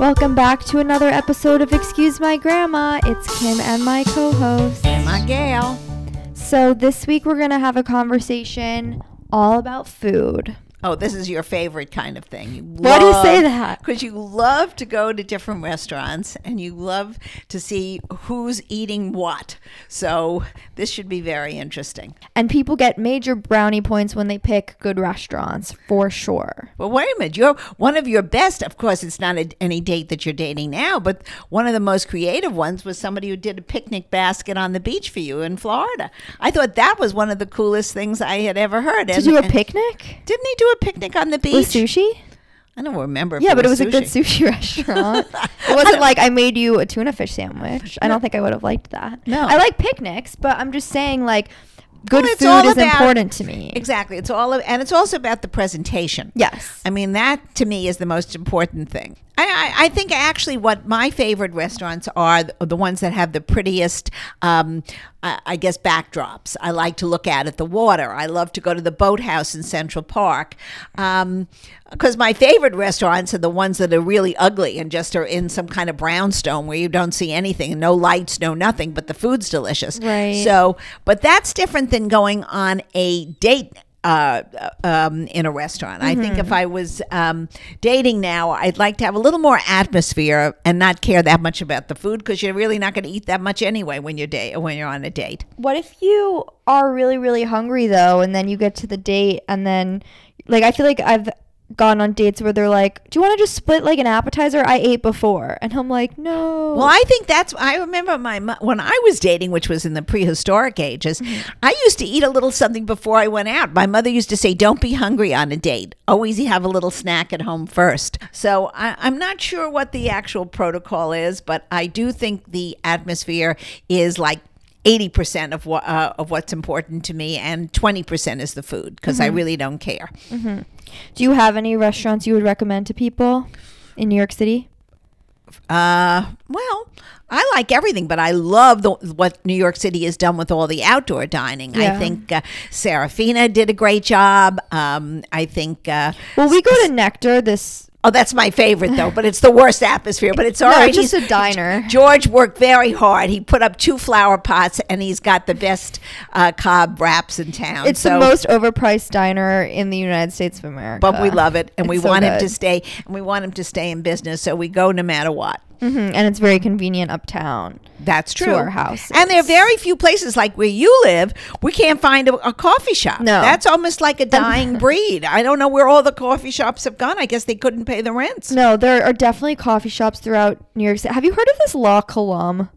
Welcome back to another episode of Excuse My Grandma. It's Kim and my co host. And My gal. So, this week we're going to have a conversation all about food. Oh, this is your favorite kind of thing. You Why do you say that? Because you love to go to different restaurants and you love to see who's eating what. So this should be very interesting. And people get major brownie points when they pick good restaurants, for sure. Well, wait a minute. You're one of your best. Of course, it's not a, any date that you're dating now, but one of the most creative ones was somebody who did a picnic basket on the beach for you in Florida. I thought that was one of the coolest things I had ever heard. To And- do a picnic Didn't he do a picnic on the beach? with sushi? I don't remember. Yeah, but it was a good sushi restaurant. It wasn't like I made you a tuna fish sandwich. I don't think I would have liked that. No. I like picnics, but I'm just saying like good Well, food is about- important to me. Exactly. It's all, of, and it's also about the presentation. Yes. I mean, that to me is the most important thing. I, I, I think actually what my favorite restaurants are the, the ones that have the prettiest, um, I, I guess, backdrops. I like to look out at the water. I love to go to the boathouse in Central Park. Um, because my favorite restaurants are the ones that are really ugly and just are in some kind of brownstone where you don't see anything, no lights, no nothing, but the food's delicious. Right. So, but that's different than going on a date uh, um, in a restaurant. I think if I was um, dating now, I'd like to have a little more atmosphere and not care that much about the food because you're really not going to eat that much anyway when you're da- when you're on a date. What if you are really, really hungry though, and then you get to the date, and then, like, I feel like I've gone on dates where they're like, "Do you want to just split like an appetizer I ate before?" And I'm like, "No." Well, I think that's. I remember my when I was dating, which was in the prehistoric ages. Mm-hmm. I used to eat a little something before I went out. My mother used to say, "Don't be hungry on a date. Always have a little snack at home first. So I, I'm not sure what the actual protocol is, but I do think the atmosphere is like. 80% of what uh, of what's important to me and 20% is the food because I mm-hmm. really don't care. Mm-hmm. Do you have any restaurants you would recommend to people in New York City? Uh, well, I like everything, but I love the, what New York City has done with all the outdoor dining. Yeah. I think uh, Serafina did a great job. Um, I think. Uh, Well, we go to Nectar this. Oh, that's my favorite though, but it's the worst atmosphere. But it's all No, right. just He's- a diner. George worked very hard. He put up two flower pots, and he's got the best uh, cob wraps in town. It's the most overpriced diner in the United States of America. But we love it, and we so want him to stay, and we want him to stay in business. So we go no matter what. Mhm, and it's very convenient uptown. That's to true. our house. And there are very few places like where you live, we can't find a, a coffee shop. No. That's almost like a dying breed. I don't know where all the coffee shops have gone. I guess they couldn't pay the rents. No, there are definitely coffee shops throughout New York City. Have you heard of this La Colombe?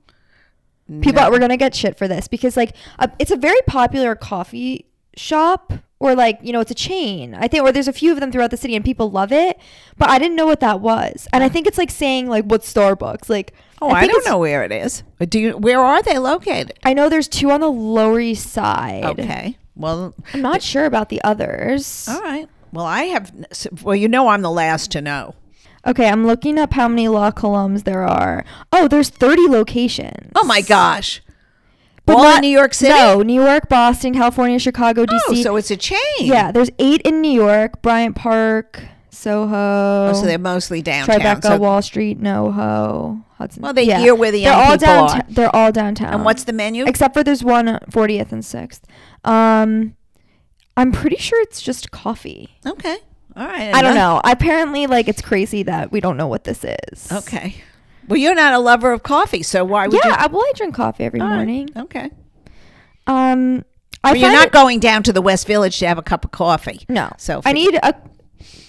People, No. we're gonna get shit for this because like uh, it's a very popular coffee shop, or like you know it's a chain. I think, or there's a few of them throughout the city, and people love it. But I didn't know what that was, and I think it's like saying like what's Starbucks? Like Oh, I, think don't know where it is. Do you? Where are they located? I know there's two on the Lower East Side. Okay. Well, I'm not sure about the others. all right. Well, I have. Well, you know, I'm the last to know. Okay, I'm looking up how many La Colombes there are. Oh, there's 30 locations. Oh my gosh. But all not- in New York City. No, New York, Boston, California, Chicago, DC. Oh, so it's a chain. yeah, there's eight in New York, Bryant Park, Soho, Oh, so they're mostly downtown. Tribeca, So- Wall Street, NoHo, Hudson. Well, they gear where the they're all downtown. They're all downtown. and what's the menu? Except for there's one uh, 40th and 6th. Um, I'm pretty sure it's just coffee. okay. All right. I don't know. Apparently, like it's crazy that we don't know what this is. Okay. Well, you're not a lover of coffee, so why would Yeah, you? I, well, I drink coffee every All right. morning. Okay. Um, I But you're find not it- going down to the West Village to have a cup of coffee. No. So I need a.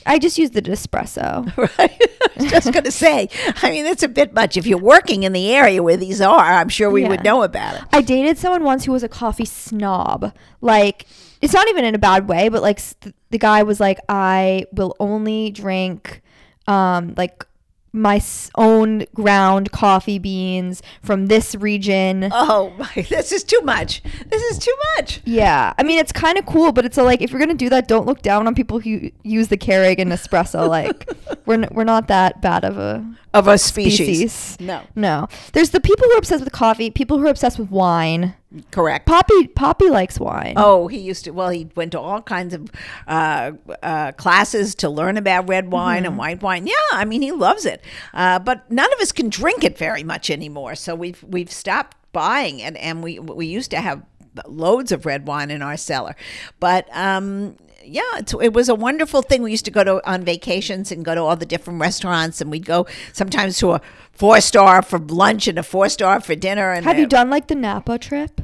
I just use the espresso. Right. I was just going to say, I mean, it's a bit much. If you're working in the area where these are, I'm sure we would Yeah. know about it. I dated someone once who was a coffee snob. Like, it's not even in a bad way, but like s- the guy was like, I will only drink, um, like my own ground coffee beans from this region. Oh, my, this is too much. This is too much. Yeah, I mean it's kind of cool, but it's a, like if you're gonna do that, don't look down on people who use the Keurig and espresso. like we're n- we're not that bad of a Of a species. species. No. No, there's the people who are obsessed with coffee, people who are obsessed with wine. Correct. Poppy Poppy likes wine. Oh, he used to. Well, he went to all kinds of uh, uh, classes to learn about red wine and white wine. Yeah, I mean, he loves it. Uh, but none of us can drink it very much anymore. So we've we've stopped buying it, and we we used to have loads of red wine in our cellar, but. Um, yeah, it's, it was a wonderful thing. We used to go to on vacations and go to all the different restaurants, and we'd go sometimes to a four star for lunch and a four star for dinner. And Have you done like the Napa trip?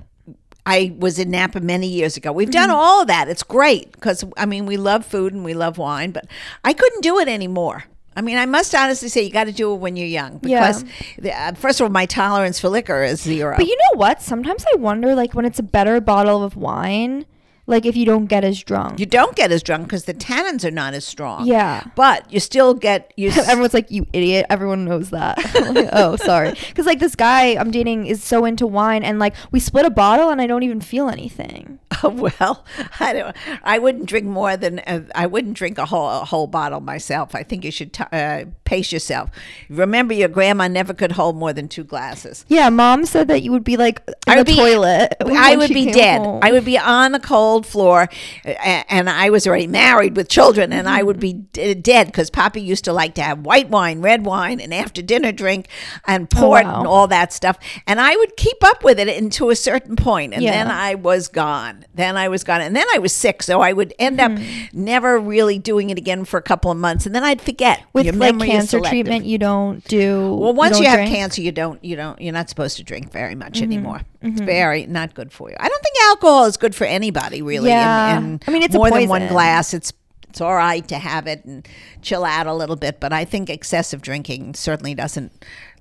I was in Napa many years ago. We've done all of that. It's great because I mean we love food and we love wine, but I couldn't do it anymore. I mean, I must honestly say you got to do it when you're young Yeah. because, the, uh, first of all, my tolerance for liquor is zero. But you know what? Sometimes I wonder, like, when it's a better bottle of wine, like if you don't get as drunk. you don't get as drunk because the tannins are not as strong. Yeah. but you still get you. s- Everyone's like, "You idiot!" Everyone knows that. Like, oh, sorry. Because like this guy I'm dating is so into wine, and like we split a bottle, and I don't even feel anything. well, I don't. I wouldn't drink more than uh, I wouldn't drink a whole a whole bottle myself. I think you should t- uh, pace yourself. Remember, your grandma never could hold more than two glasses. Yeah, mom said that you would be like in I would the be- toilet. I would be dead. home. I would be on the cold floor, and I was already married with children, and I would be d- dead because Poppy used to like to have white wine, red wine, and after dinner drink, and port Oh, wow. and all that stuff. And I would keep up with it until a certain point, and Yeah. then I was gone. Then I was gone, and then I was sick, so I would end up Mm-hmm. never really doing it again for a couple of months, and then I'd forget. with Your like memory is cancer selective. treatment. You don't do. Well, once don't you, have drink? cancer, you don't, you don't, you're not supposed to drink very much Mm-hmm. anymore. It's very not good for you. I don't think alcohol is good for anybody, really. Yeah. And, and I mean, it's a more than one glass. It's it's all right to have it and chill out a little bit, but I think excessive drinking certainly doesn't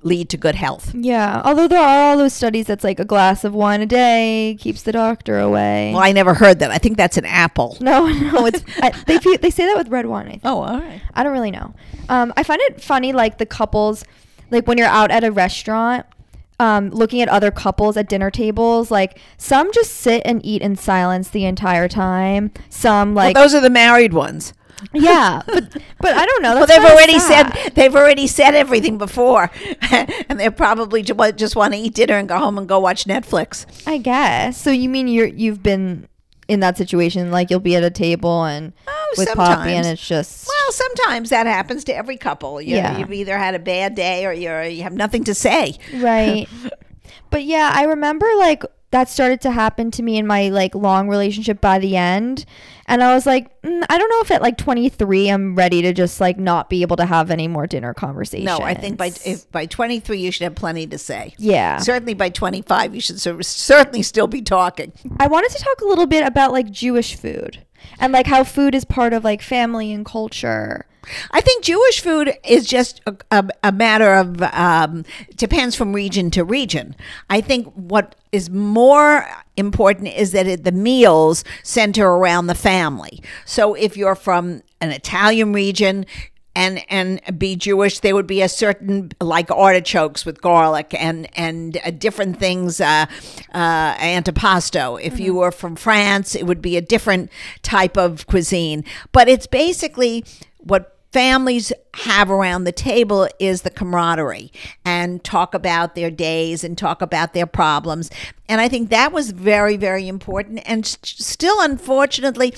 lead to good health. Yeah, although there are all those studies that's like a glass of wine a day keeps the doctor away. Well, I never heard that. I think that's an apple. no, no, it's I, they they say that with red wine. I think. Oh, all right. I don't really know. Um, I find it funny, like the couples, like when you're out at a restaurant, um, looking at other couples at dinner tables. Like some just sit and eat in silence the entire time. Some like, well, those are the married ones. Yeah, but but I don't know. Well, they've already said they've already said everything before, and they probably just want to eat dinner and go home and go watch Netflix. I guess. So you mean you're you've been in that situation? Like you'll be at a table and Oh, with Poppy, and it's just Well, sometimes that happens to every couple. You, Yeah. You've either had a bad day or you're you have nothing to say. right. But yeah, I remember like that started to happen to me in my like long relationship by the end, and I was like, mm, I don't know if at like 23 I'm ready to just like not be able to have any more dinner conversations. No, I think by if by 23 you should have plenty to say. yeah. Certainly by 25 you should cer- certainly still be talking. I wanted to talk a little bit about like Jewish food and like how food is part of like family and culture. I think Jewish food is just a, a, a matter of um, depends from region to region. I think what is more important is that it, the meals center around the family. So if you're from an Italian region. And and be Jewish, there would be a certain like artichokes with garlic and and uh, different things, uh, uh, antipasto. If you were from France, it would be a different type of cuisine. But it's basically what families have around the table is the camaraderie and talk about their days and talk about their problems. And I think that was very, very important and s- still, unfortunately,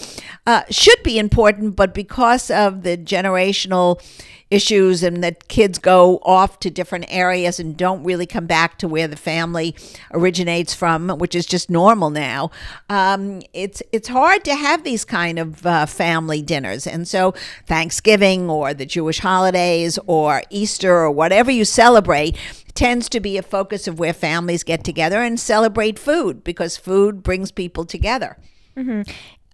uh, should be important, but because of the generational issues and that kids go off to different areas and don't really come back to where the family originates from, which is just normal now. Um, it's it's hard to have these kind of uh, family dinners, and so Thanksgiving or the Jewish holidays or Easter or whatever you celebrate tends to be a focus of where families get together and celebrate food because food brings people together.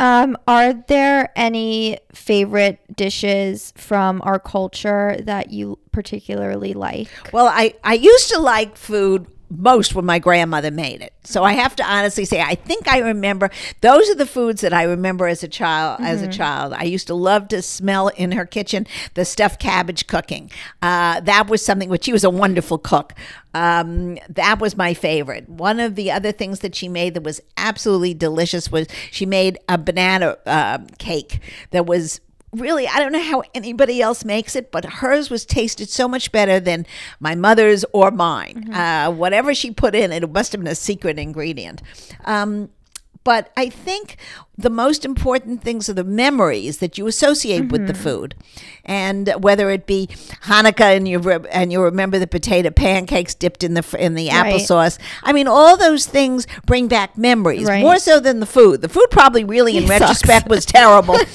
Um, are there any favorite dishes from our culture that you particularly like? Well, I, I used to like food most when my grandmother made it. So I have to honestly say I think I remember those are the foods that I remember as a child as a child. I used to love to smell in her kitchen the stuffed cabbage cooking. Uh, that was something which she was a wonderful cook. Um, that was my favorite. One of the other things that she made that was absolutely delicious was she made a banana uh, cake that was really, I don't know how anybody else makes it, but hers was tasted so much better than my mother's or mine. Uh, whatever she put in, it must have been a secret ingredient. Um, but I think the most important things are the memories that you associate with the food, and whether it be Hanukkah and you re- and you remember the potato pancakes dipped in the in the Right. applesauce. I mean, all those things bring back memories Right. more so than the food. The food probably really, in It sucks. retrospect, was terrible.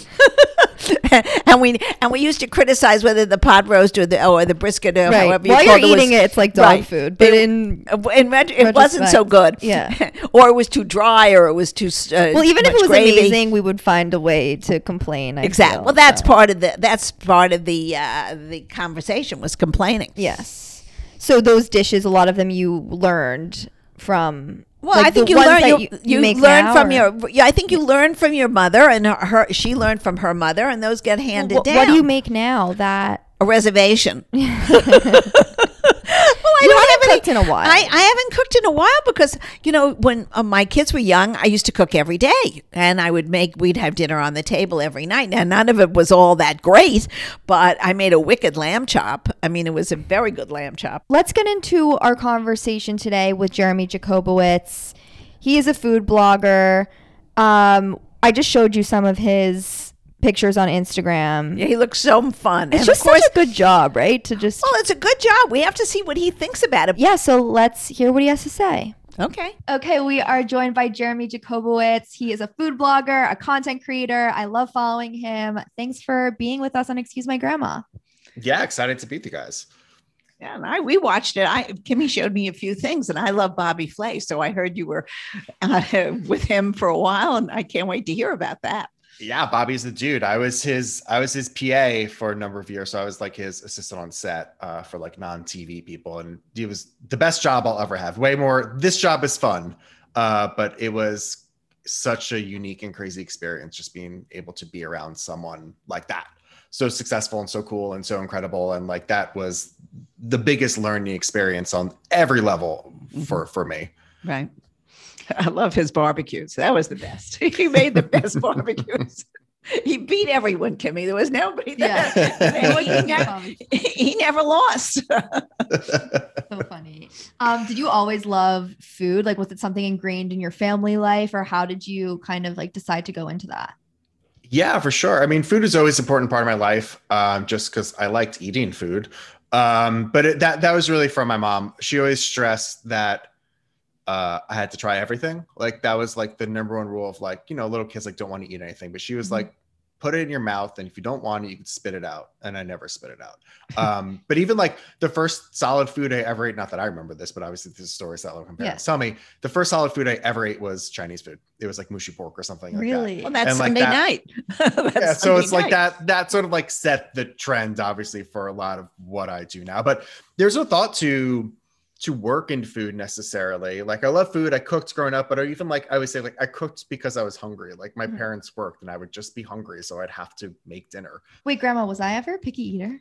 and we and we used to criticize whether the pot roast or the or the brisket or Right. however you While you're called it was- eating it, it's like dog Right. food. But It- in in ret- it wasn't so good. yeah. or it was too dry, or it was too. Uh, well, even if it was gravy. amazing, we would find a way to complain. I Exactly. feel, Well, that's so. part of the that's part of the uh, the conversation was complaining. Yes. So those dishes, a lot of them you learned from. Well, like, I think you learn you, you, you, make learn now, from or- your yeah. I think you learn from your mother, and her, her she learned from her mother, and those get handed What, down. what do you make now that a reservation? I You don't haven't have any- cooked in a while. I, I haven't cooked in a while because you know when uh, my kids were young, I used to cook every day, and I would make. We'd have dinner on the table every night. Now none of it was all that great, but I made a wicked lamb chop. I mean, it was a very good lamb chop. Let's get into our conversation today with Jeremy Jacobowitz. He is a food blogger. Um, I just showed you some of his pictures on Instagram. Yeah, he looks so fun. It's and just of course, such a good job, right? To just well, it's a good job. We have to see what he thinks about it. yeah. So let's hear what he has to say. Okay. Okay, we are joined by Jeremy Jacobowitz. He is a food blogger, a content creator. I love following him. Thanks for being with us on Excuse My Grandma. Yeah, excited to meet you guys. Yeah, and I we watched it. I Kimmy showed me a few things, and I love Bobby Flay, so I heard you were uh, with him for a while, and I can't wait to hear about that. Yeah, Bobby's the dude. I was his I was his PA for a number of years. So I was like his assistant on set uh, for like non-TV people. And it was the best job I'll ever have. Way more this job is fun. Uh, but it was such a unique and crazy experience just being able to be around someone like that. So successful and so cool and so incredible. And like that was the biggest learning experience on every level for for me. Right. I love his barbecues. That was the best. He made the best barbecues. He beat everyone, Kimmy. There was nobody there. Yeah. he, never, he never lost. so funny. Um, did you always love food? Like, was it something ingrained in your family life, or how did you kind of like decide to go into that? Yeah, for sure. I mean, food is always an important part of my life, um, just because I liked eating food. Um, but it, that that was really from my mom. She always stressed that uh, I had to try everything. Like that was like the number one rule of like you know little kids like don't want to eat anything. But she was Mhm. like, put it in your mouth, and if you don't want it, you can spit it out. And I never spit it out. Um, but even like the first solid food I ever ate, not that I remember this, but obviously this story is stories that my parents tell me. The first solid food I ever ate was Chinese food. It was like mushy pork or something like that. really? Well, that's And like Sunday that- night. That's yeah, so Sunday it's like that that sort of like set the trend obviously for a lot of what I do now. But there's no thought to to work in food necessarily. Like I love food. I cooked growing up, but I even like I would say like I cooked because I was hungry. Like my Mhm. parents worked and I would just be hungry, so I'd have to make dinner. Wait, Grandma, was I ever a picky eater?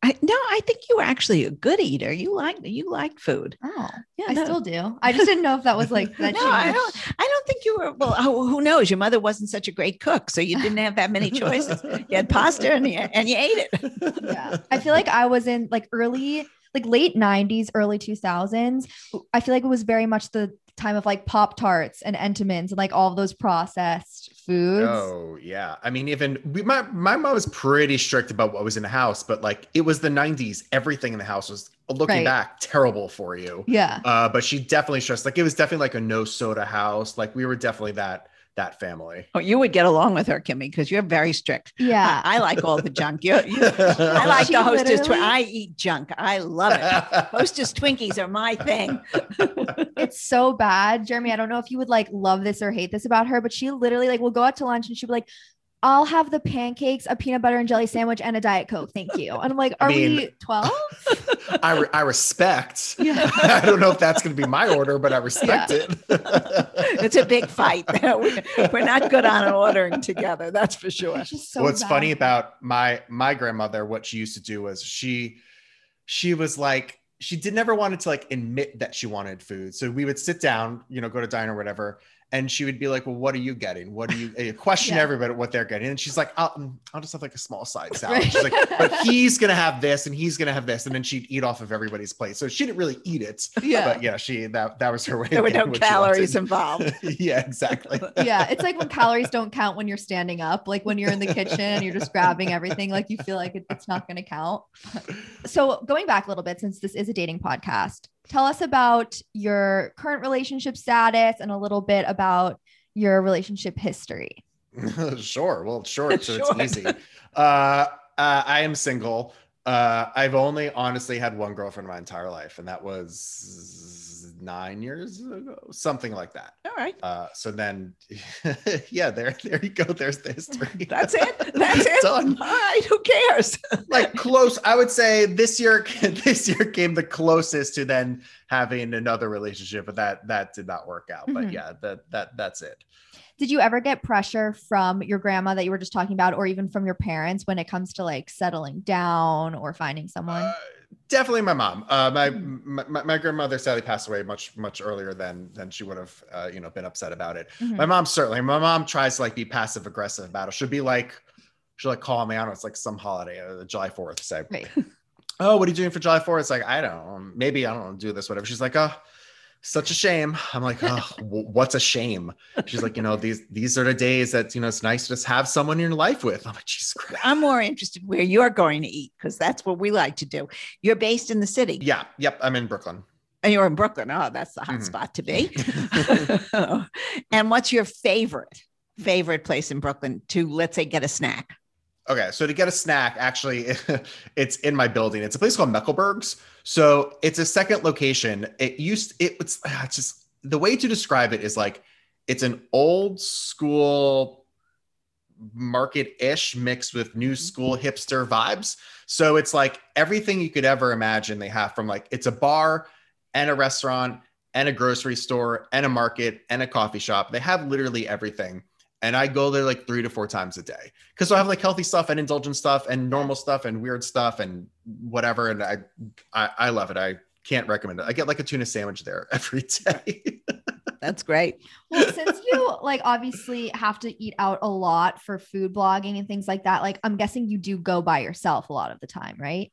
I, no, I think you were actually a good eater. You like you liked food. Oh, Yeah, I no. still do. I just didn't know if that was like that. No, I don't. I don't think you were. Well, who who knows? Your mother wasn't such a great cook, so you didn't have that many choices. You had pasta and you, and you ate it. yeah i feel like i was in like early like late 90s early 2000s i feel like it was very much the time of like pop tarts and entenmann's and like all those processed foods Oh yeah. I mean, even we, my my mom was pretty strict about what was in the house, but like it was the 90s. Everything in the house was looking Right. back terrible for you. yeah Uh, but she definitely stressed like it was definitely like a no soda house. Like we were definitely that that family. Oh, you would get along with her, Kimmy, because you're very strict. yeah I, I like all the junk. You, you, I like She the hostess. Twi- I eat junk. I love it. Hostess Twinkies are my thing. it's so bad jeremy i don't know if you would like love this or hate this about her but she literally like will go out to lunch and she'll be like I'll have the pancakes, a peanut butter and jelly sandwich, and a Diet Coke. Thank you. And I'm like, I are mean- we 12? I, re- I respect. Yeah. I don't know if that's going to be my order, but I respect it. It's a big fight. We- We're not good on ordering together. That's for sure. So What's bad. funny about my my grandmother, what she used to do was she she was like she did never wanted to like admit that she wanted food. So we would sit down, you know, go to diner or whatever, and she would be like, "Well, what are you getting? What are you?" eh, question Yeah. everybody what they're getting, and she's like, "I'll, mm, I'll just have like a small side salad." She's like, "But he's gonna have this, and he's gonna have this," and then she'd eat off of everybody's plate. So she didn't really eat it, Yeah. but yeah, she that that was her way. There were no getting what she calories involved. yeah, exactly. yeah, it's like when calories don't count when you're standing up, like when you're in the kitchen and you're just grabbing everything, like you feel like it, it's not going to count. So, going back a little bit, since this is a dating podcast, tell us about your current relationship status and a little bit about your relationship history. sure. Well, short, so Short. it's easy. Uh, uh, I am single. Uh, I've only honestly had one girlfriend my entire life, and that was nine years ago, something like that. All right. Uh, so then, yeah, there, there you go. There's the history. That's it. That's it. Done. All right. Who cares? like close. I would say this year, this year came the closest to then having another relationship, but that that did not work out. But Mhm. yeah, that that that's it. Did you ever get pressure from your grandma that you were just talking about, or even from your parents when it comes to like settling down or finding someone? Uh, definitely my mom. Uh, my, Mhm. my my my grandmother sadly passed away much much earlier than than she would have uh, you know been upset about it. Mhm. My mom certainly. My mom tries to like be passive aggressive about it. She'll be like, she'll like call me. I don't know. It's like some holiday, uh, July Fourth. Say, Right. oh, what are you doing for July Fourth? It's like I don't know. Maybe I don't know. Do this whatever. She's like, oh. Such a shame. I'm like, oh, what's a shame? She's like, you know, these these are the days that you know it's nice to just have someone in your life with. I'm like, Jesus Christ. I'm more interested where you're going to eat because that's what we like to do. You're based in the city. Yeah, yep. I'm in Brooklyn. And you're in Brooklyn. Oh, that's the hot Mhm. spot to be. and what's your favorite favorite place in Brooklyn to let's say get a snack? Okay, so to get a snack, actually, it's in my building. It's a place called Mekelburg's. So it's a second location. It used it, it's ah, it's just the way to describe it is like it's an old school market-ish mixed with new school hipster vibes. So it's like everything you could ever imagine they have from like it's a bar and a restaurant and a grocery store and a market and a coffee shop. They have literally everything. And I go there like three to four times a day because I have like healthy stuff and indulgent stuff and normal stuff and weird stuff and whatever. And I, I, I love it. I can't recommend it. I get like a tuna sandwich there every day. That's great. Well, since you like obviously have to eat out a lot for food blogging and things like that, like I'm guessing you do go by yourself a lot of the time, right?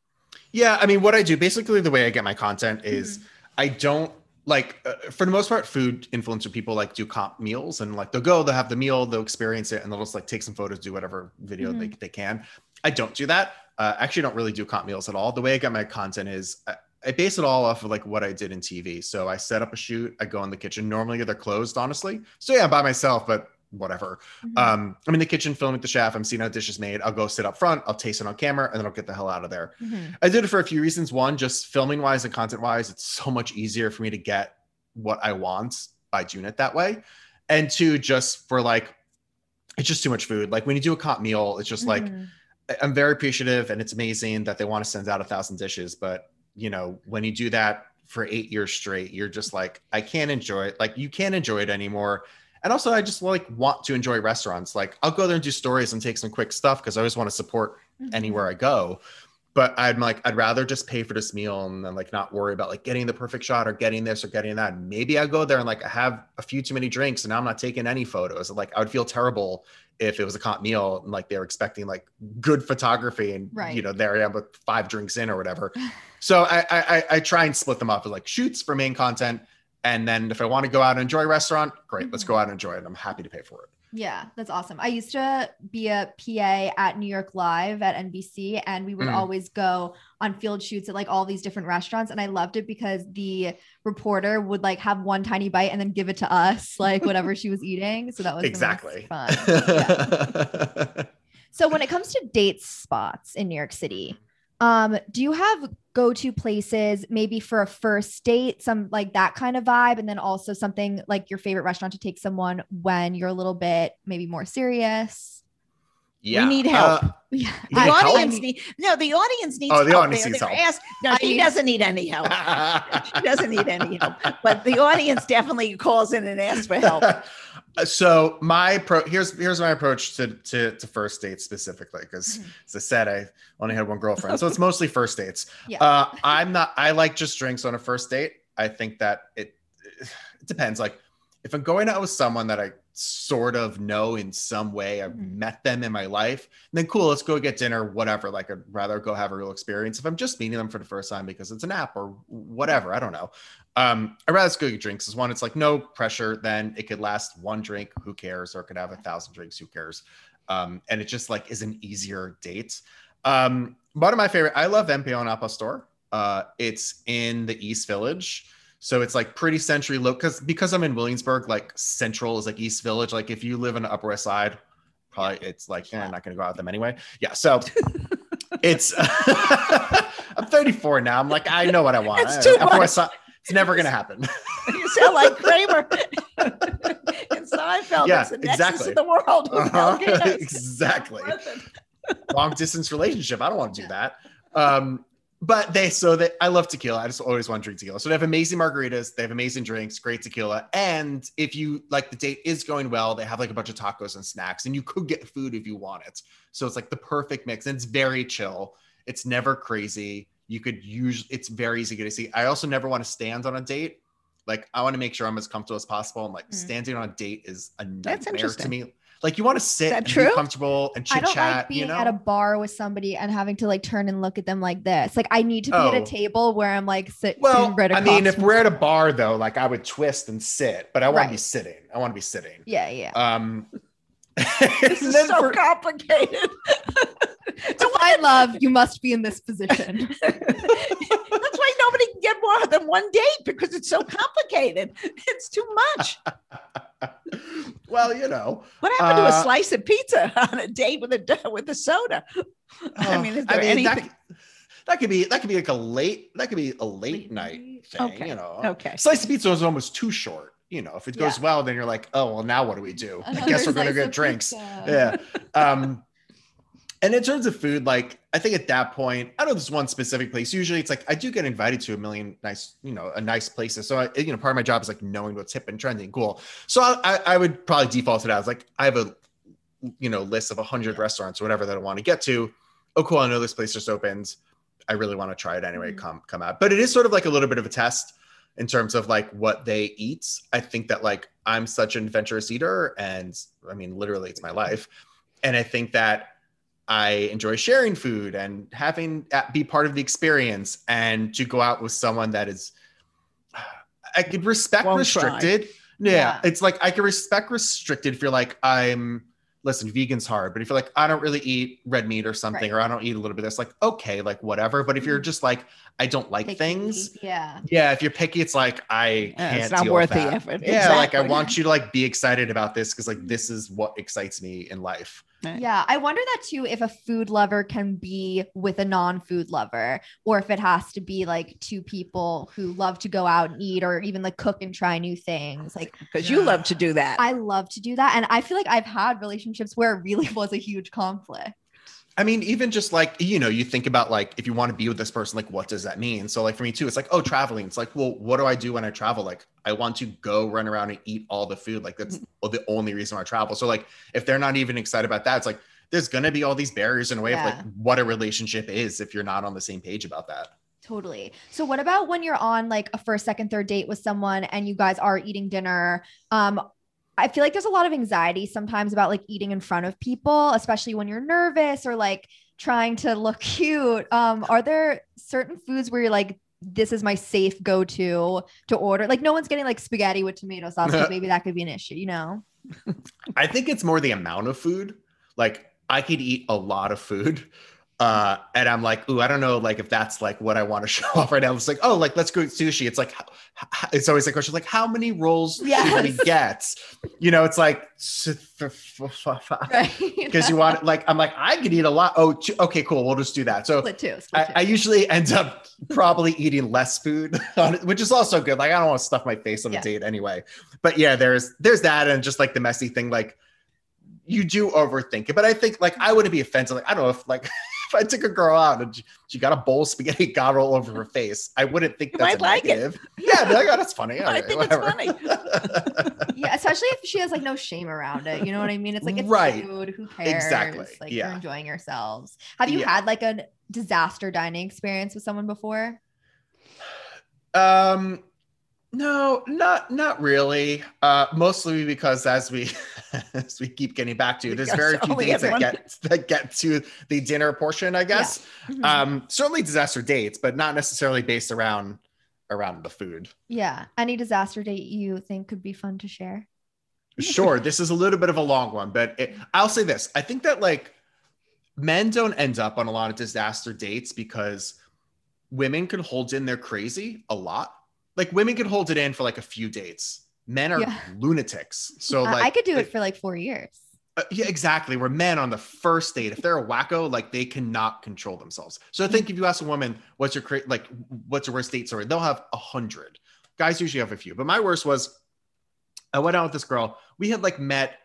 yeah. I mean, what I do basically the way I get my content is mm-hmm. I don't like uh, for the most part food influencer people like do comp meals and like they'll go they'll have the meal they'll experience it and they'll just like take some photos do whatever video they, they can. I don't do that. Uh, actually don't really do comp meals at all. The way i get my content is I, I base it all off of like what i did in tv so i set up a shoot i go in the kitchen. Normally they're closed honestly. So yeah i'm by myself but whatever Mhm. um i'm in the kitchen filming with the chef i'm seeing how dishes made i'll go sit up front i'll taste it on camera and then i'll get the hell out of there Mhm. I did it for a few reasons. One, just filming wise and content wise, it's so much easier for me to get what I want by doing it that way. And two, just for like, it's just too much food. Like when you do a comp meal, it's just like, Mhm. I- I'm very appreciative and it's amazing that they want to send out a thousand dishes. But, you know, when you do that for eight years straight, you're just like, I can't enjoy it. Like you can't enjoy it anymore. And also, I just like want to enjoy restaurants. Like I'll go there and do stories and take some quick stuff because I always want to support Mhm. anywhere I go. But I'm like, I'd rather just pay for this meal and then like not worry about like getting the perfect shot or getting this or getting that. Maybe I go there and like I have a few too many drinks and now I'm not taking any photos. Like I would feel terrible if it was a comp meal and like they were expecting like good photography and Right. you know there I am with five drinks in or whatever. so I, I I- I try and split them up as like shoots for main content. And then if I want to go out and enjoy a restaurant, great, let's go out and enjoy it. I'm happy to pay for it. Yeah, that's awesome. I used to be a PA at New York Live at NBC, and we would Mhm. always go on field shoots at like all these different restaurants. And I loved it because the reporter would like have one tiny bite and then give it to us, like whatever she was eating. So that was exactly. fun. Yeah. So when it comes to date spots in New York City, um, do you have go-to places maybe for a first date, some like that kind of vibe, and then also something like your favorite restaurant to take someone when you're a little bit maybe more serious? Yeah. need help. Uh, Yeah, The audience I- need no. The audience needs. Oh, the help. audience They're- needs they're help. no, she doesn't need any help. She doesn't need any help. But the audience definitely calls in and asks for help. so my pro here's here's my approach to to, to first dates specifically because Mhm. as I said I only had one girlfriend so it's mostly first dates. Yeah. Uh, I'm not I like just drinks on a first date. I think that it it depends like if I'm going out with someone that I sort of know in some way, I've Mhm. met them in my life, And then cool, let's go get dinner, whatever. Like I'd rather go have a real experience. If I'm just meeting them for the first time because it's an app or whatever, I don't know. Um, I'd rather go get drinks. As one, it's like no pressure. Then it could last one drink, who cares? Or it could have a thousand drinks, who cares? Um, and it just like is an easier date. Um, one of my favorite, I love Empellón Al Pastor. Uh, it's in the East Village. So it's like pretty century low because because I'm in Williamsburg, like central is like East Village. Like if you live in the Upper West Side, probably it's like eh, I'm not gonna go out with them anyway. Yeah, so it's I'm 34 now. I'm like I know what I want. It's too Upper much. West Side, it's never gonna happen. you sound like Kramer in Seinfeld. Yeah, it's the exactly. of the world. Uh-huh, exactly. Long distance relationship. I don't want to do that. Um, but they so that I love tequila. I just always want to drink tequila. So they have amazing margaritas, they have amazing drinks, great tequila. And if you like the date is going well, they have like a bunch of tacos and snacks, and you could get food if you want it. So it's like the perfect mix. And it's very chill. It's never crazy. You could use it's very easy to get to see. I also never want to stand on a date. Like I want to make sure I'm as comfortable as possible. And like Mm. standing on a date is a That's nightmare to me. Like you want to sit and true? be comfortable and chit chat. like being you know, at a bar with somebody and having to like turn and look at them like this. Like I need to be at Oh. a table where I'm like sit, Well, right I mean, if we're at a bar though, like I would twist and sit, but I want to be sitting. I want to be sitting. yeah, yeah. Um, This is so for- complicated. to find love, you must be in this position. That's why nobody can get more than one date because it's so complicated. It's too much. well, you know, What happened to a Uh, slice of pizza on a date with a with a soda? I uh, mean, is there that, anything? that could be that could be like a late that could be a late, Late night thing. Okay. You know, Okay. slice of pizza is almost too short. You know, if it goes Yeah. well, then you're like, oh well, now what do we do? I guess we're gonna get drinks. pizza. yeah. Um, and in terms of food, like I think at that point, I don't know this one specific place. Usually, it's like I do get invited to a million nice, you know, a nice places. So I, you know, part of my job is like knowing what's hip and trending. Cool. So I, I, would probably default to that. It's like I have a, you know, list of a hundred restaurants or whatever that I want to get to. Oh, cool! I know this place just opened. I really want to try it anyway. Mhm. Come, come out. But it is sort of like a little bit of a test in terms of like what they eat. I think that like I'm such an adventurous eater, and I mean, literally, it's my life. And I think that I enjoy sharing food and having that be part of the experience, and to go out with someone that is, I could respect Won't try. restricted. Yeah, Yeah. it's like I can respect restricted if you're like I'm. Listen, vegan's hard, but if you're like I don't really eat red meat or something, Right. or I don't eat a little bit of this, like okay, like whatever. But if you're Mhm. just like I don't like Picky, things, Yeah. yeah, if you're picky, it's like I Yeah, can't it's not deal worth with the effort. Yeah, like I want you to like be excited about this because like this is what excites me in life. Yeah, I wonder that too if a food lover can be with a non-food lover or if it has to be like two people who love to go out and eat or even like cook and try new things. Like because you love to do that. I love to do that and I feel like I've had relationships where it really was a huge conflict. I mean, even just like, you know, you think about like if you want to be with this person, like what does that mean? So like for me too, it's like, oh, traveling. It's like, well, what do I do when I travel? Like I want to go run around and eat all the food. Like that's the only reason I travel. So like if they're not even excited about that, it's like there's gonna be all these barriers in a way of like what a relationship is if you're not on the same page about that. Totally. So what about when you're on like a first, second, third date with someone and you guys are eating dinner? Um I feel like there's a lot of anxiety sometimes about like eating in front of people, especially when you're nervous or like trying to look cute. Um are there certain foods where you're like this is my safe go-to to order? Like no one's getting like spaghetti with tomato sauce because maybe that could be an issue, you know? I think it's more the amount of food. Like I could eat a lot of food. Uh, and I'm like, ooh, I don't know, like if that's like what I want to show off right now. It's like, oh, like let's go eat sushi. It's like, h- h- it's always the question, like, how many rolls should we get? You know, it's like because you want like I'm like I could eat a lot. Oh, two- okay, cool. We'll just do that. So split two. I, Split I two. usually end up probably eating less food, on it, which is also good. Like I don't want to stuff my face on Yeah. a date anyway. But yeah, there's there's that, and just like the messy thing, like you do overthink it. But I think like I wouldn't be offended. Like I don't know if like I took a girl out and she, she got a bowl of spaghetti got all over her face, I wouldn't think You that's might like it. Yeah, like, oh, that's funny. I think it's whatever. yeah, especially if she has like no shame around it. You know what I mean? It's like it's Right. food. Who cares? Exactly, Like yeah. you're enjoying yourselves. Have you Yeah. had like a disaster dining experience with someone before? Um, No, not not really. Uh, mostly because as we as we keep getting back to, there's very few dates that get that get to the dinner portion. I guess. Mhm. Um, certainly disaster dates, but not necessarily based around around the food. yeah. Any disaster date you think could be fun to share? Sure, this is a little bit of a long one, but it, I'll say this: I think that like men don't end up on a lot of disaster dates because women can hold in their crazy a lot. Like women can hold it in for like a few dates. Men are Yeah. lunatics. So like I could do like, it for like four years. Uh, yeah, exactly. Where men on the first date, if they're a wacko, like they cannot control themselves. So I think if you ask a woman, "What's your cra- like? What's your worst date story?" They'll have a hundred. Guys usually have a few, but my worst was I went out with this girl. We had like met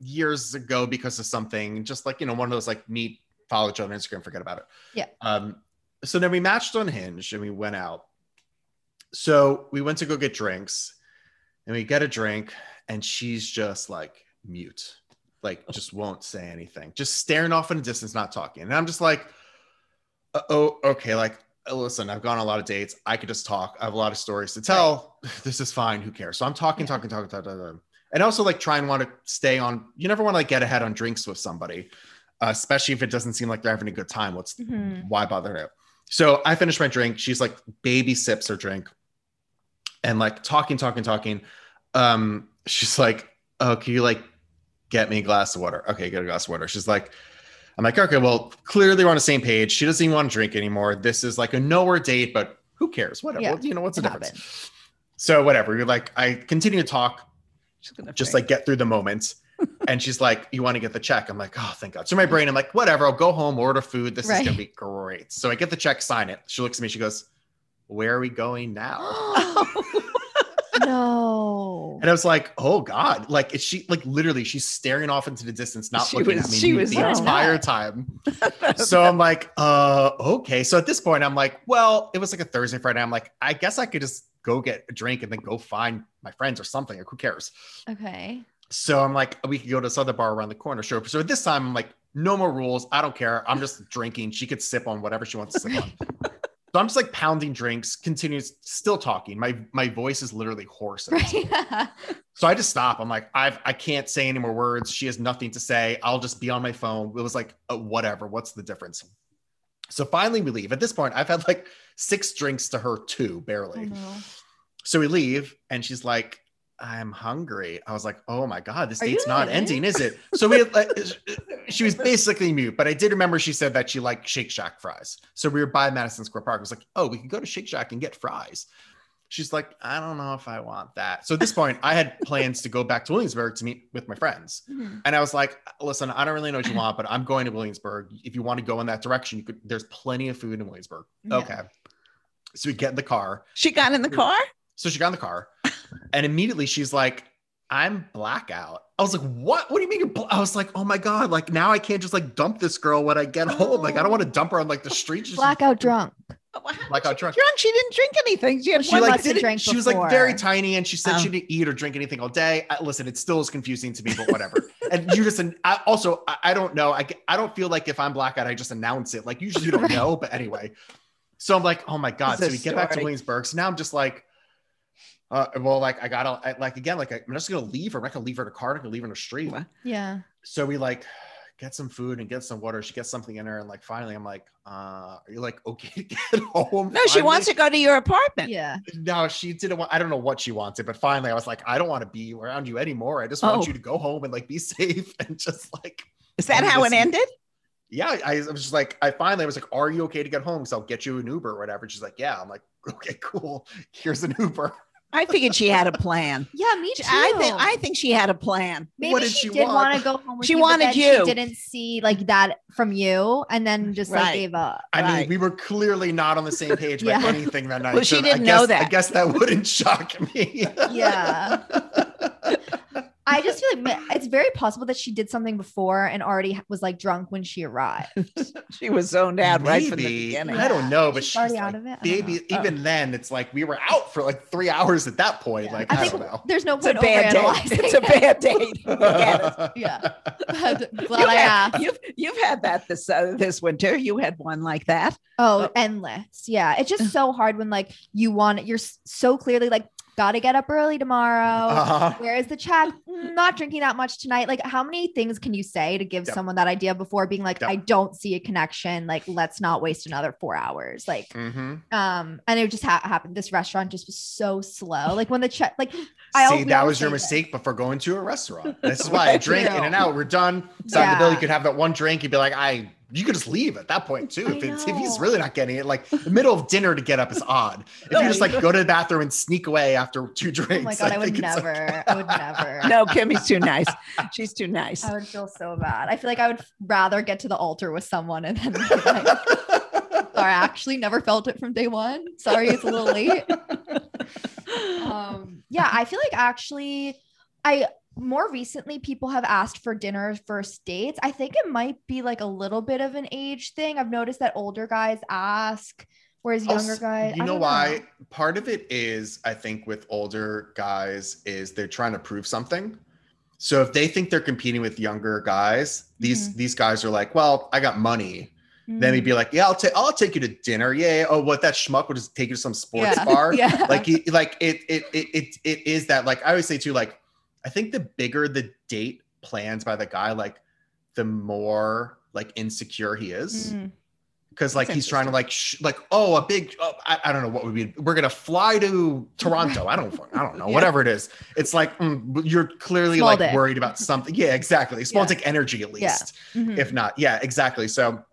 years ago because of something, just like you know, one of those like meet, follow each other on Instagram, forget about it. Yeah. Um. So then we matched on Hinge and we went out. So we went to go get drinks, and we get a drink, and she's just like mute like just won't say anything, just staring off in the distance, not talking. And I'm just like, oh, okay. Like, uh, listen, I've gone on a lot of dates. I could just talk. I have a lot of stories to tell. This is fine. Who cares? So I'm talking, Yeah. talking, talking, talking, talking. And also like try and want to stay on. You never want to like get ahead on drinks with somebody, uh, especially if it doesn't seem like they're having a good time. What's Mhm. why bother it? So I finished my drink. She's like baby sips her drink and like talking, talking, talking. Um, she's like, Oh, can you like get me a glass of water? Okay, get a glass of water. She's like, I'm like, okay, well, clearly we're on the same page. She doesn't even want to drink anymore. This is like a nowhere date, but who cares? Whatever. Yeah, you know, what's the difference? So whatever. We're like, I continue to talk, just like get through the moment. and she's like, You want to get the check? I'm like, Oh, thank God. So my brain, I'm like, whatever, I'll go home, order food. This is gonna be great. So I get the check, sign it. She looks at me, she goes, Where are we going now? no. And I was like, oh God. Like is she like literally she's staring off into the distance, not She looking was- at me she the was zoned entire out. time. So I'm like, uh, okay. So at this point, I'm like, well, it was like a Thursday, Friday. I'm like, I guess I could just go get a drink and then go find my friends or something. Like, who cares? Okay. So I'm like, we could go to this other bar around the corner. Sure. So at this time, I'm like, no more rules. I don't care. I'm just drinking. She could sip on whatever she wants to sip on. So I'm just like pounding drinks, continues still talking. My my voice is literally hoarse. at this so I just stop. I'm like, I've I can't say any more words. She has nothing to say. I'll just be on my phone. It was like, uh, whatever. What's the difference? So finally, we leave. At this point, I've had like six drinks to her two, oh, barely. no. So we leave, and she's like, "I'm hungry." I was like, "Oh my god, this Are date's not ending, is it?" So we, like, she was basically mute, but I did remember she said that she liked Shake Shack fries. So we were by Madison Square Park. I was like, "Oh, we can go to Shake Shack and get fries." She's like, "I don't know if I want that." So at this point, I had plans to go back to Williamsburg to meet with my friends. Mhm. And I was like, listen, I don't really know what you want, but I'm going to Williamsburg. If you want to go in that direction, you could there's plenty of food in Williamsburg. Yeah. Okay. So we get in the car. she got in the car. So she got in the car and immediately she's like, I'm blackout. I was like, what? What do you mean? You're bl-? I was like, oh my God. Like now I can't just like dump this girl when I get home. Like I don't want to dump her on like the street. She's- Blackout drunk. Like I drunk. Drunk. She didn't drink anything. She had She One like must have didn't, drank she was like very tiny and she said Oh. she didn't eat or drink anything all day. I, listen, it still is confusing to me, but whatever. and you just, I, also, I, I don't know. I, I don't feel like if I'm blackout, I just announce it. Like usually you don't know, but anyway. So I'm like, oh my God. It's So we get back to. Williamsburg. So now I'm just like, uh, well, like I gotta, I, like again, like I'm just gonna leave her. I'm not gonna leave her in a car. I'm not gonna leave her in the street. What? Yeah. So we like get some food and get some water. She gets something in her, and like finally, I'm like, uh, are you like okay to get home? No, she wants to go to your apartment. Yeah. No, she didn't want. I don't know what she wanted, but finally, I was like, I don't want to be around you anymore. I just want Oh. you to go home and like be safe and just like, Is that how it this- ended? yeah. I, I was just like, I finally I was like, Are you okay to get home? So I'll get you an Uber or whatever. She's like, Yeah. I'm like, Okay, cool. Here's an Uber. I figured she had a plan. Yeah, me too. I think I think she had a plan. Maybe What did she, she did want? want to go home. With She you, wanted you. She didn't see like that from you, and then just like gave up. I mean, we were clearly not on the same page Yeah. about anything that night. Well, she so didn't guess, know that. I guess that wouldn't shock me. Yeah. I just feel like it's very possible that she did something before and already was like drunk when she arrived. She was zoned out right from the Maybe. beginning. I don't know, but She's she's already like, out of it? I don't Baby. Oh. even then, it's like we were out for like three hours at that point. Yeah. Like I I, think don't know. there's no It's a point bad date. overanalyzing It's a it. bad date. Forget it. Yeah. Glad You've I had, asked. you've you've had that this uh, this winter. You had one like that. Oh, Oh. endless. Yeah. It's just so hard when like you want you're so clearly like gotta get up early tomorrow. Uh-huh. Where's the check? Not drinking that much tonight. Like, how many things can you say to give Yep. someone that idea before being like, Yep. I don't see a connection. Like, let's not waste another four hours. Like, hmm um, and it just ha- happened. This restaurant just was so slow. Like when the check, like I See, that was your mistake before going to a restaurant. This is why I drink in and out. We're done. Sign the bill. You could have that one drink. You'd be like, I. You could just leave at that point too. If it's if he's really not getting it, like the middle of dinner to get up is odd. If you just like go to the bathroom and sneak away after two drinks, Oh my god, I, would never. okay. I would never. No, Kimmy's too nice. She's too nice. I would feel so bad. I feel like I would rather get to the altar with someone and then like, sorry, I actually never felt it from day one. Sorry, it's a little late. Um, yeah, I feel like actually, I more recently people have asked for dinner first dates. I think it might be like a little bit of an age thing. I've noticed that older guys ask, whereas younger Also, guys. You know why? Part of it is, I think, with older guys, is they're trying to prove something. So if they think they're competing with younger guys, these Mm-hmm. these guys are like, well, I got money. Then Mm. he'd be like, yeah, I'll take I'll take you to dinner. Yeah. yeah. Oh, what that schmuck would just take you to some sports Yeah. bar. Yeah. Like he, like it, it it it it is that. Like I always say too. Like I think the bigger the date plans by the guy, like the more like insecure he is Mm. because like That's he's trying to like sh- like oh a big oh, I, I don't know what would be we're gonna fly to Toronto I don't I don't know Yeah. whatever it is it's like mm, you're clearly Small like dick. worried about something yeah exactly small Yeah. dick energy at Yeah. least Mhm. if not yeah exactly so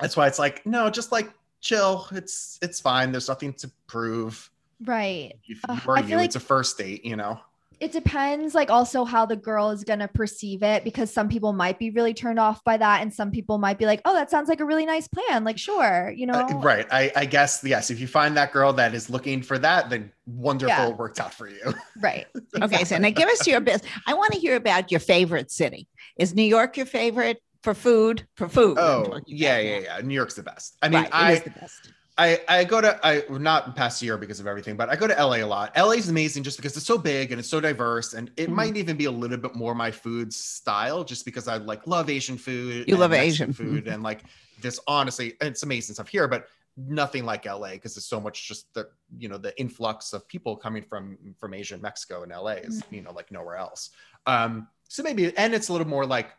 that's why it's like no just like chill it's it's fine there's nothing to prove right. if Uh, you are I you like- it's a first date you know it depends like also how the girl is going to perceive it because some people might be really turned off by that and some people might be like oh that sounds like a really nice plan like sure you know Uh, right I, I guess yes if you find that girl that is looking for that then wonderful Yeah. it worked out for you right Okay, so now give us your best. I want to hear about your favorite city. Is New York your favorite for food? For food. Oh yeah yeah yeah new york's the best i mean Right, i is the best. I, I go to I not past year because of everything, but I go to LA a lot. LA is amazing just because it's so big and it's so diverse, and it Mhm. might even be a little bit more my food style, just because I like love Asian food. You love Mexican Asian food, and like this. Honestly, it's amazing stuff here, but nothing like LA because there's so much just the you know the influx of people coming from from Asia and Mexico and LA is you know like nowhere else. Um, so maybe and it's a little more like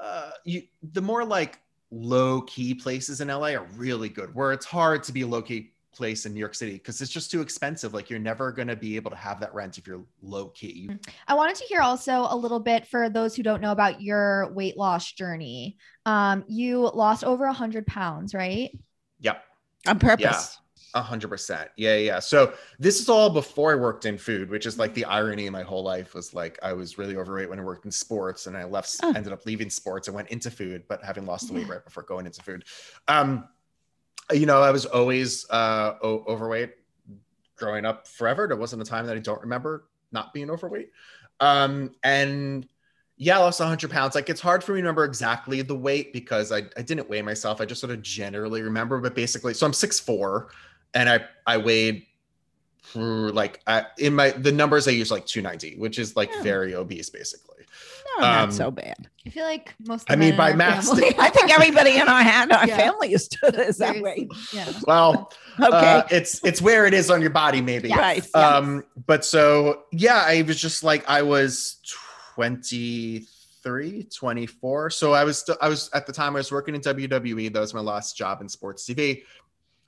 uh you the more like low key places in LA are really good where it's hard to be a low key place in New York City because it's just too expensive. Like you're never going to be able to have that rent if you're low key i wanted to hear also a little bit for those who don't know about your weight loss journey. Um you lost over a hundred pounds right? Yep. On purpose. A hundred percent. Yeah, yeah. So this is all before I worked in food, which is like the irony in my whole life was like I was really overweight when I worked in sports and I left Oh. ended up leaving sports and went into food, but having lost the weight right before going into food. Um, you know, I was always uh o- overweight growing up forever. There wasn't a time that I don't remember not being overweight. Um, and yeah, I lost 100 pounds. Like it's hard for me to remember exactly the weight because I, I didn't weigh myself. I just sort of generally remember, but basically, so I'm 6'4 and I, I weighed like I, in my, the numbers I use like 290, which is like Yeah. very obese basically. No, not Um, so bad. i feel like most of I mean, by in math family- I think everybody in our hand, our Yeah. family is, is that way. yeah Well, Okay. uh, it's, it's where it is on your body, maybe. Yes. Right. Yes. Um, but so yeah, I was just like I was 23, 24. So I was still I was at the time I was working in WWE. That was my last job in sports TV.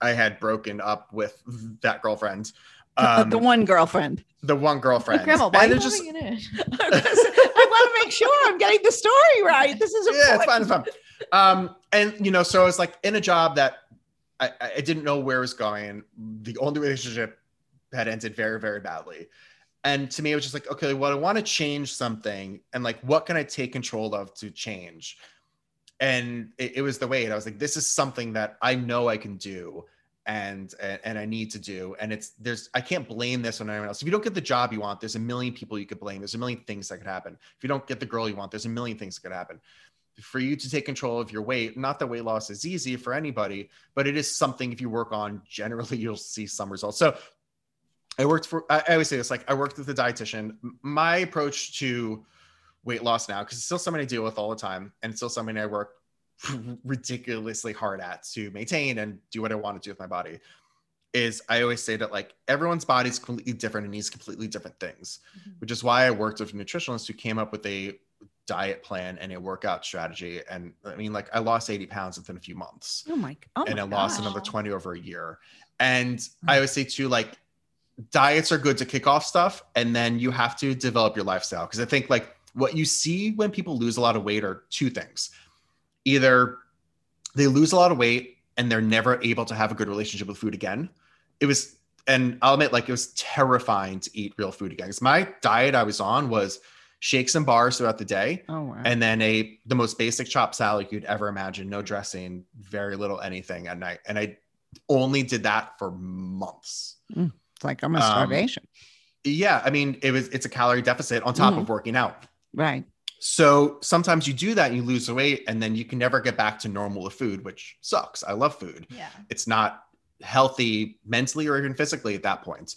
I had broken up with that girlfriend. Um, the one girlfriend. the one girlfriend. grandma why and are you just just... it I want to make sure I'm getting the story right. This is important. yeah, it's fine, it's fine. Um, and you know, so I was like in a job that I, I didn't know where it was going. The only relationship had ended very, very badly. And to me, it was just like, okay, well, I want to change something, and like, what can I take control of to change? And it, it was the weight. I was like, this is something that I know I can do, and, and and I need to do. And it's there's I can't blame this on anyone else. If you don't get the job you want, there's a million people you could blame. There's a million things that could happen. If you don't get the girl you want, there's a million things that could happen for you to take control of your weight not that weight loss is easy for anybody but it is something if you work on generally you'll see some results so i worked for i I always say this like i worked with a dietitian my approach to weight loss now because it's still something i deal with all the time and it's still something i work ridiculously hard at to maintain and do what i want to do with my body is I always say that like everyone's body is completely different and needs completely different things, mm-hmm. which is why I worked with a nutritionist who came up with a diet plan and a workout strategy. And I mean, like I lost 80 pounds within a few months Oh my! Oh and my I lost another 20 over a year. And I always say too, like diets are good to kick off stuff, and then you have to develop your lifestyle. Because I think like what you see when people lose a lot of weight are two things. Either they lose a lot of weight and they're never able to have a good relationship with food again. It was, and I'll admit, like it was terrifying to eat real food again. Because my diet I was on was shakes and bars throughout the day Oh wow! and then a the most basic chopped salad you'd ever imagine no dressing very little anything at night and i only did that for months it's like almost um, starvation. yeah i mean it was it's a calorie deficit on top Mhm. of working out Right. so sometimes you do that and you lose the weight and then you can never get back to normal with food which sucks i love food Yeah. it's not healthy mentally or even physically at that point.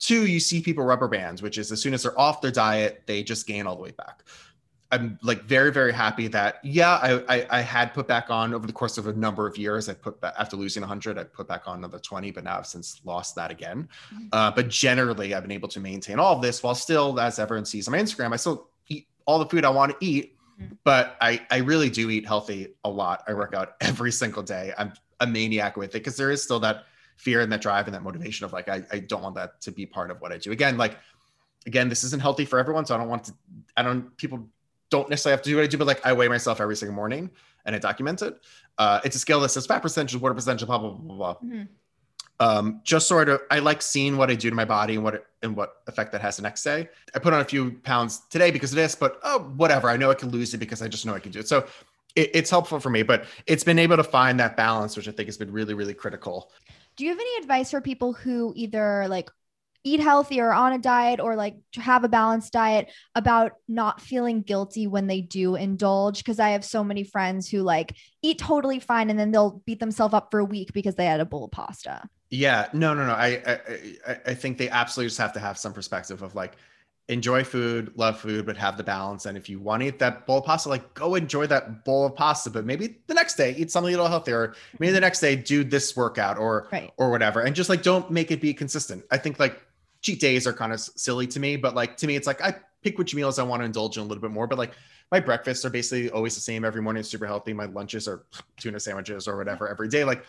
Two, you see people rubber bands, which is as soon as they're off their diet, they just gain all the way back. I'm like very, very happy that yeah, I, I, I had put back on over the course of a number of years. I put back after losing 100, I put back on another 20, but now I've since lost that again. Uh, but generally, I've been able to maintain all of this while still, as everyone sees on my Instagram, I still all the food I want to eat. Mhm. But I, I really do eat healthy a lot. I work out every single day. I'm a maniac with it because there is still that fear and that drive and that motivation of like I, I don't want that to be part of what I do. Again, like again, this isn't healthy for everyone. So I don't want to I don't people don't necessarily have to do what I do, but like I weigh myself every single morning and I document it. Uh, it's a scale that says fat percentage, water percentage, blah blah blah blah. blah. Um, just sort of I like seeing what I do to my body and what it, and what effect that has the next day. I put on a few pounds today because of this, but oh whatever. I know I can lose it because I just know I can do it. So it, it's helpful for me, but it's been able to find that balance, which I think has been really, really critical. Do you have any advice for people who either like eat healthy or on a diet or like to have a balanced diet about not feeling guilty when they do indulge? Because I have so many friends who like eat totally fine and then they'll beat themselves up for a week because they had a bowl of pasta. Yeah, no, no, no. I, I, I, think they absolutely just have to have some perspective of like, enjoy food, love food, but have the balance. And if you want to eat that bowl of pasta, like go enjoy that bowl of pasta. But maybe the next day eat something a little healthier. Maybe the mm-hmm. next day do this workout or Right. or whatever. And just like don't make it be consistent. I think like cheat days are kind of silly to me, but like to me, it's like I pick which meals I want to indulge in a little bit more. But like my breakfasts are basically always the same every morning, super healthy. My lunches are tuna sandwiches or whatever every day. Like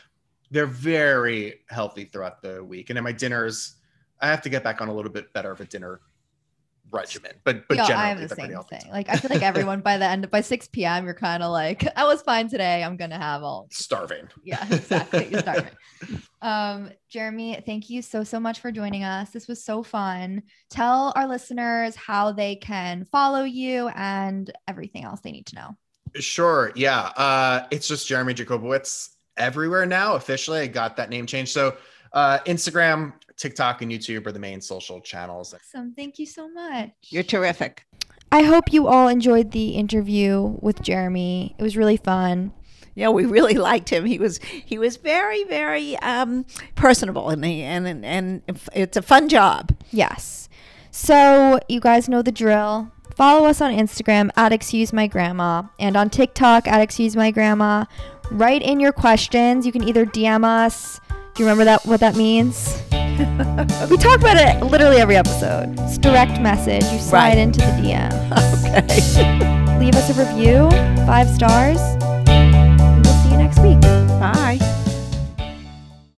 they're very healthy throughout the week. And then my dinners, I have to get back on a little bit better of a dinner regimen. But but yeah, generally I have the same thing. Like I feel like everyone by the end of by 6 p.m. you're kind of like, I was fine today. I'm gonna have all Starving. Yeah, exactly. You're starving. Um, Jeremy, thank you so so much for joining us. This was so fun. Tell our listeners how they can follow you and everything else they need to know. Sure. Yeah. Uh, it's just Jeremy Jacobowitz everywhere now. Officially, I got that name changed. So uh, Instagram, TikTok, and YouTube are the main social channels. Awesome. Thank you so much. You're terrific. I hope you all enjoyed the interview with Jeremy. It was really fun. Yeah, we really liked him. He was he was very very um, personable, and he, and and and it's a fun job. Yes. So you guys know the drill. Follow us on Instagram at excuse my grandma and on TikTok at excuse my grandma. Write in your questions. You can either DM us. Do you remember that what that means? we talk about it literally every episode. It's direct message. You slide Right. into the DM. Okay. Leave us a review, five stars. And we'll see you next week.